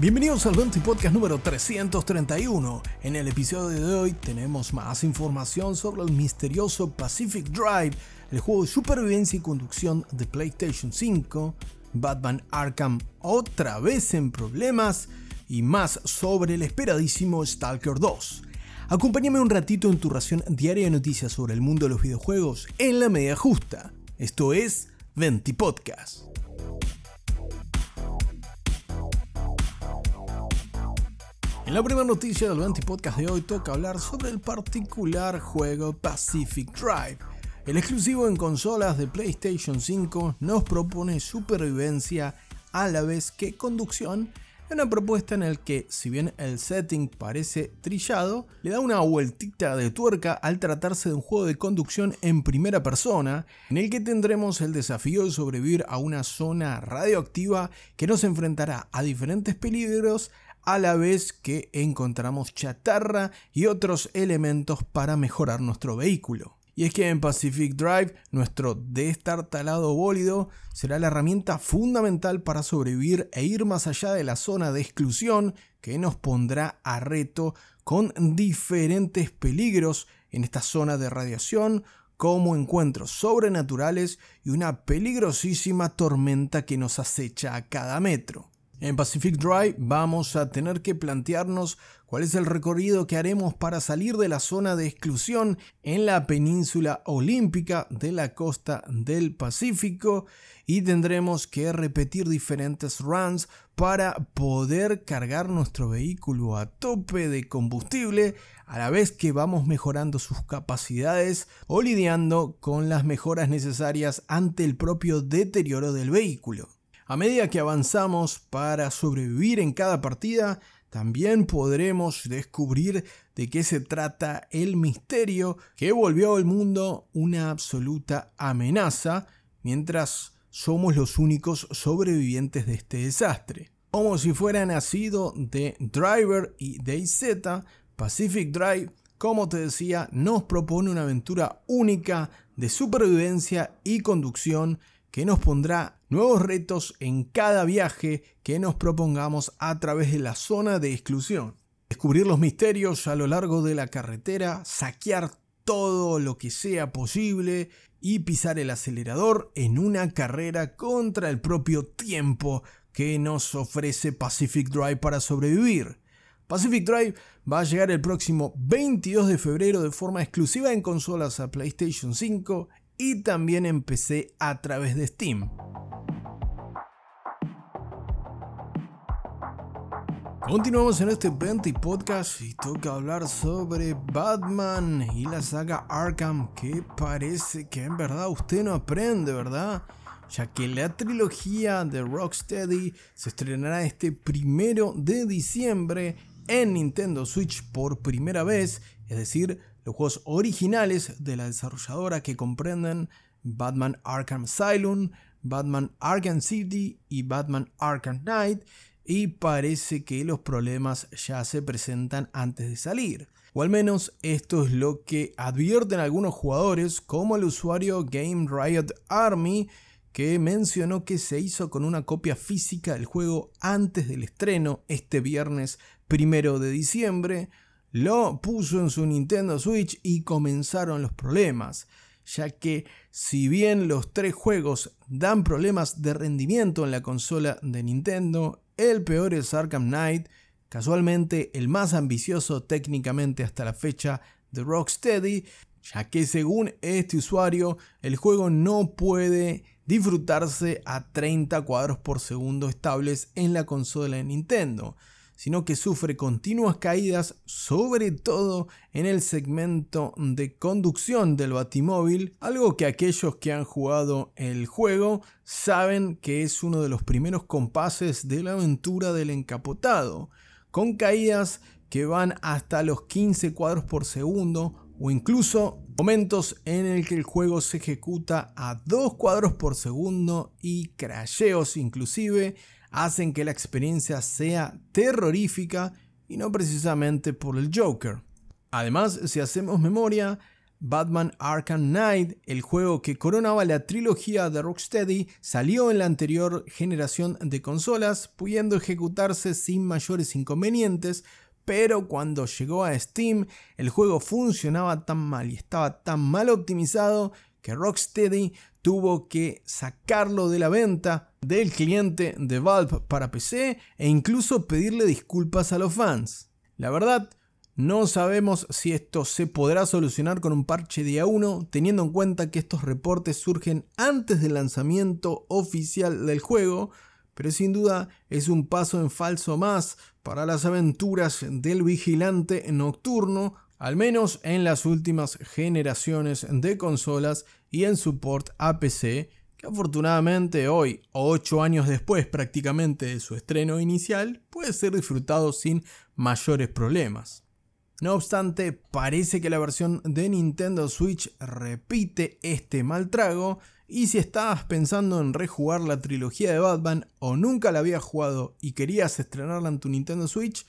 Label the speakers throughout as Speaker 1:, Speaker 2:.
Speaker 1: Bienvenidos al 20 Podcast número 331. En el episodio de hoy tenemos más información sobre el misterioso Pacific Drive, el juego de supervivencia y conducción de PlayStation 5, Batman Arkham otra vez en problemas y más sobre el esperadísimo Stalker 2. Acompáñame un ratito en tu ración diaria de noticias sobre el mundo de los videojuegos en la media justa. Esto es 20 Podcast. En la primera noticia del 20 Podcast de hoy toca hablar sobre el particular juego Pacific Drive. El exclusivo en consolas de PlayStation 5 nos propone supervivencia a la vez que conducción una propuesta en la que, si bien el setting parece trillado, le da una vueltita de tuerca al tratarse de un juego de conducción en primera persona, en el que tendremos el desafío de sobrevivir a una zona radioactiva que nos enfrentará a diferentes peligros a la vez que encontramos chatarra y otros elementos para mejorar nuestro vehículo. Y es que en Pacific Drive, nuestro destartalado bólido será la herramienta fundamental para sobrevivir e ir más allá de la zona de exclusión que nos pondrá a reto con diferentes peligros en esta zona de radiación, como encuentros sobrenaturales y una peligrosísima tormenta que nos acecha a cada metro. En Pacific Drive vamos a tener que plantearnos cuál es el recorrido que haremos para salir de la zona de exclusión en la península olímpica de la costa del Pacífico y tendremos que repetir diferentes runs para poder cargar nuestro vehículo a tope de combustible a la vez que vamos mejorando sus capacidades o lidiando con las mejoras necesarias ante el propio deterioro del vehículo. A medida que avanzamos para sobrevivir en cada partida, también podremos descubrir de qué se trata el misterio que volvió al mundo una absoluta amenaza, mientras somos los únicos sobrevivientes de este desastre. Como si fuera nacido de Driver y DayZ, Pacific Drive, como te decía, nos propone una aventura única de supervivencia y conducción que nos pondrá nuevos retos en cada viaje que nos propongamos a través de la zona de exclusión. Descubrir los misterios a lo largo de la carretera, saquear todo lo que sea posible y pisar el acelerador en una carrera contra el propio tiempo que nos ofrece Pacific Drive para sobrevivir. Pacific Drive va a llegar el próximo 22 de febrero de forma exclusiva en consolas a PlayStation 5 y también empecé a través de Steam. Continuamos en este 20 podcast y toca hablar sobre Batman y la saga Arkham que parece que en verdad usted no aprende, ¿verdad? Ya que la trilogía de Rocksteady se estrenará este primero de diciembre en Nintendo Switch por primera vez, es decir, los juegos originales de la desarrolladora que comprenden Batman Arkham Asylum, Batman Arkham City y Batman Arkham Knight y parece que los problemas ya se presentan antes de salir. O al menos esto es lo que advierten algunos jugadores como el usuario Game Riot Army que mencionó que se hizo con una copia física del juego antes del estreno este viernes primero de diciembre, lo puso en su Nintendo Switch y comenzaron los problemas, ya que si bien los tres juegos dan problemas de rendimiento en la consola de Nintendo, el peor es Arkham Knight, casualmente el más ambicioso técnicamente hasta la fecha de Rocksteady, ya que según este usuario el juego no puede disfrutarse a 30 cuadros por segundo estables en la consola de Nintendo sino que sufre continuas caídas, sobre todo en el segmento de conducción del batimóvil, algo que aquellos que han jugado el juego saben que es uno de los primeros compases de la aventura del encapotado, con caídas que van hasta los 15 cuadros por segundo o incluso momentos en el que el juego se ejecuta a 2 cuadros por segundo y crasheos inclusive hacen que la experiencia sea terrorífica y no precisamente por el Joker. Además, si hacemos memoria, Batman Arkham Knight, el juego que coronaba la trilogía de Rocksteady, salió en la anterior generación de consolas, pudiendo ejecutarse sin mayores inconvenientes, pero cuando llegó a Steam, el juego funcionaba tan mal y estaba tan mal optimizado que Rocksteady tuvo que sacarlo de la venta del cliente de Valve para PC e incluso pedirle disculpas a los fans. La verdad, no sabemos si esto se podrá solucionar con un parche día 1, teniendo en cuenta que estos reportes surgen antes del lanzamiento oficial del juego, pero sin duda es un paso en falso más para las aventuras del vigilante nocturno, al menos en las últimas generaciones de consolas y en support a PC, que afortunadamente hoy, 8 años después prácticamente de su estreno inicial, puede ser disfrutado sin mayores problemas. No obstante, parece que la versión de Nintendo Switch repite este mal trago y si estabas pensando en rejugar la trilogía de Batman o nunca la habías jugado y querías estrenarla en tu Nintendo Switch,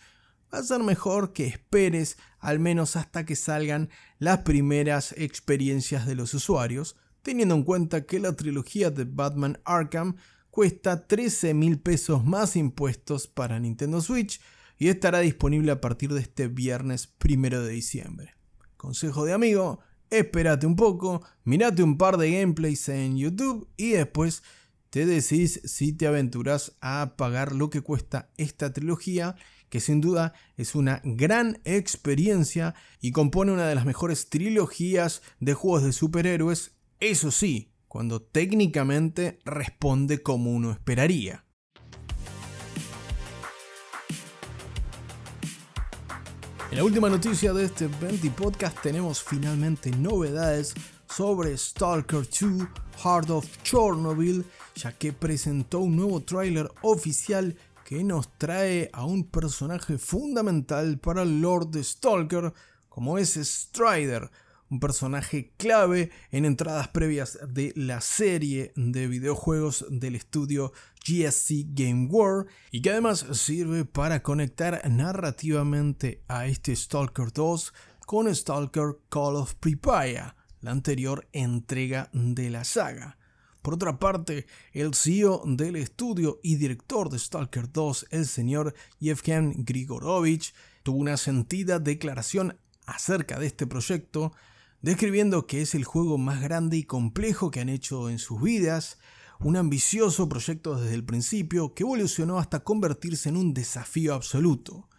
Speaker 1: va a ser mejor que esperes al menos hasta que salgan las primeras experiencias de los usuarios, teniendo en cuenta que la trilogía de Batman Arkham cuesta 13 mil pesos más impuestos para Nintendo Switch, y estará disponible a partir de este viernes primero de diciembre. Consejo de amigo, espérate un poco, mirate un par de gameplays en YouTube y después te decís si te aventuras a pagar lo que cuesta esta trilogía, que sin duda es una gran experiencia y compone una de las mejores trilogías de juegos de superhéroes, eso sí, cuando técnicamente responde como uno esperaría. En la última noticia de este 20 podcast tenemos finalmente novedades sobre Stalker 2 Heart of Chernobyl, ya que presentó un nuevo tráiler oficial que nos trae a un personaje fundamental para Lord Stalker, como es Strider, un personaje clave en entradas previas de la serie de videojuegos del estudio GSC Game World y que además sirve para conectar narrativamente a este Stalker 2 con Stalker Call of Pripyat, la anterior entrega de la saga. Por otra parte, el CEO del estudio y director de Stalker 2, el señor Yevgen Grigorovich, tuvo una sentida declaración acerca de este proyecto describiendo que es el juego más grande y complejo que han hecho en sus vidas, un ambicioso proyecto desde el principio que evolucionó hasta convertirse en un desafío absoluto.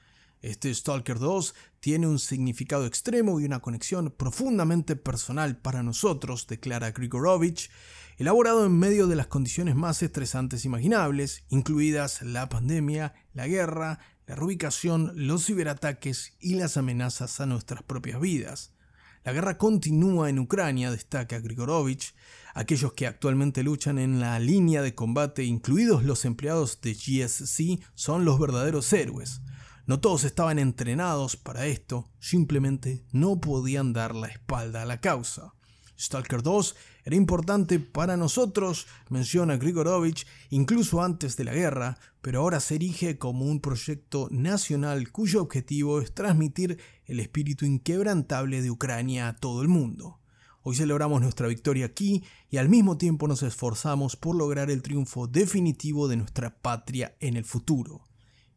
Speaker 1: Este Stalker 2 tiene un significado extremo y una conexión profundamente personal para nosotros, declara Grigorovich, elaborado en medio de las condiciones más estresantes imaginables, incluidas la pandemia, la guerra, la reubicación, los ciberataques y las amenazas a nuestras propias vidas. La guerra continúa en Ucrania, destaca Grigorovich. Aquellos que actualmente luchan en la línea de combate, incluidos los empleados de GSC, son los verdaderos héroes. No todos estaban entrenados para esto, simplemente no podían dar la espalda a la causa. Stalker 2 era importante para nosotros, menciona Grigorovich, incluso antes de la guerra, pero ahora se erige como un proyecto nacional cuyo objetivo es transmitir el espíritu inquebrantable de Ucrania a todo el mundo. Hoy celebramos nuestra victoria aquí y al mismo tiempo nos esforzamos por lograr el triunfo definitivo de nuestra patria en el futuro.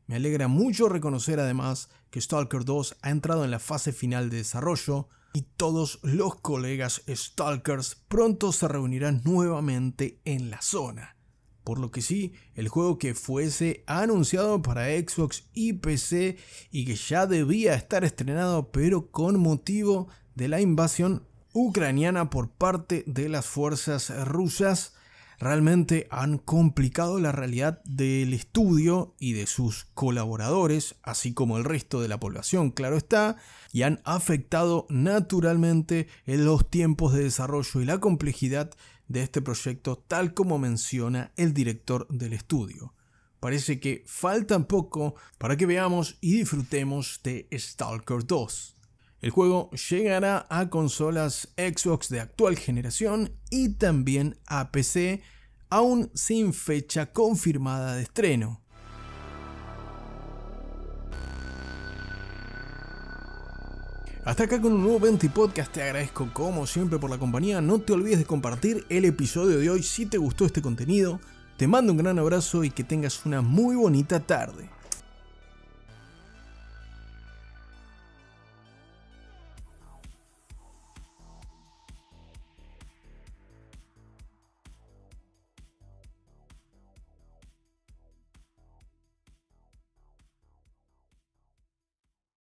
Speaker 1: Me alegra mucho reconocer además que Stalker 2 ha entrado en la fase final de desarrollo, y todos los colegas Stalkers pronto se reunirán nuevamente en la zona. Por lo que sí, el juego que fuese anunciado para Xbox y PC y que ya debía estar estrenado pero con motivo de la invasión ucraniana por parte de las fuerzas rusas, realmente han complicado la realidad del estudio y de sus colaboradores, así como el resto de la población, claro está, y han afectado naturalmente en los tiempos de desarrollo y la complejidad de este proyecto, tal como menciona el director del estudio. Parece que falta poco para que veamos y disfrutemos de Stalker 2. El juego llegará a consolas Xbox de actual generación y también a PC, aún sin fecha confirmada de estreno. Hasta acá con un nuevo Venti Podcast, te agradezco como siempre por la compañía, no te olvides de compartir el episodio de hoy si te gustó este contenido, te mando un gran abrazo y que tengas una muy bonita tarde.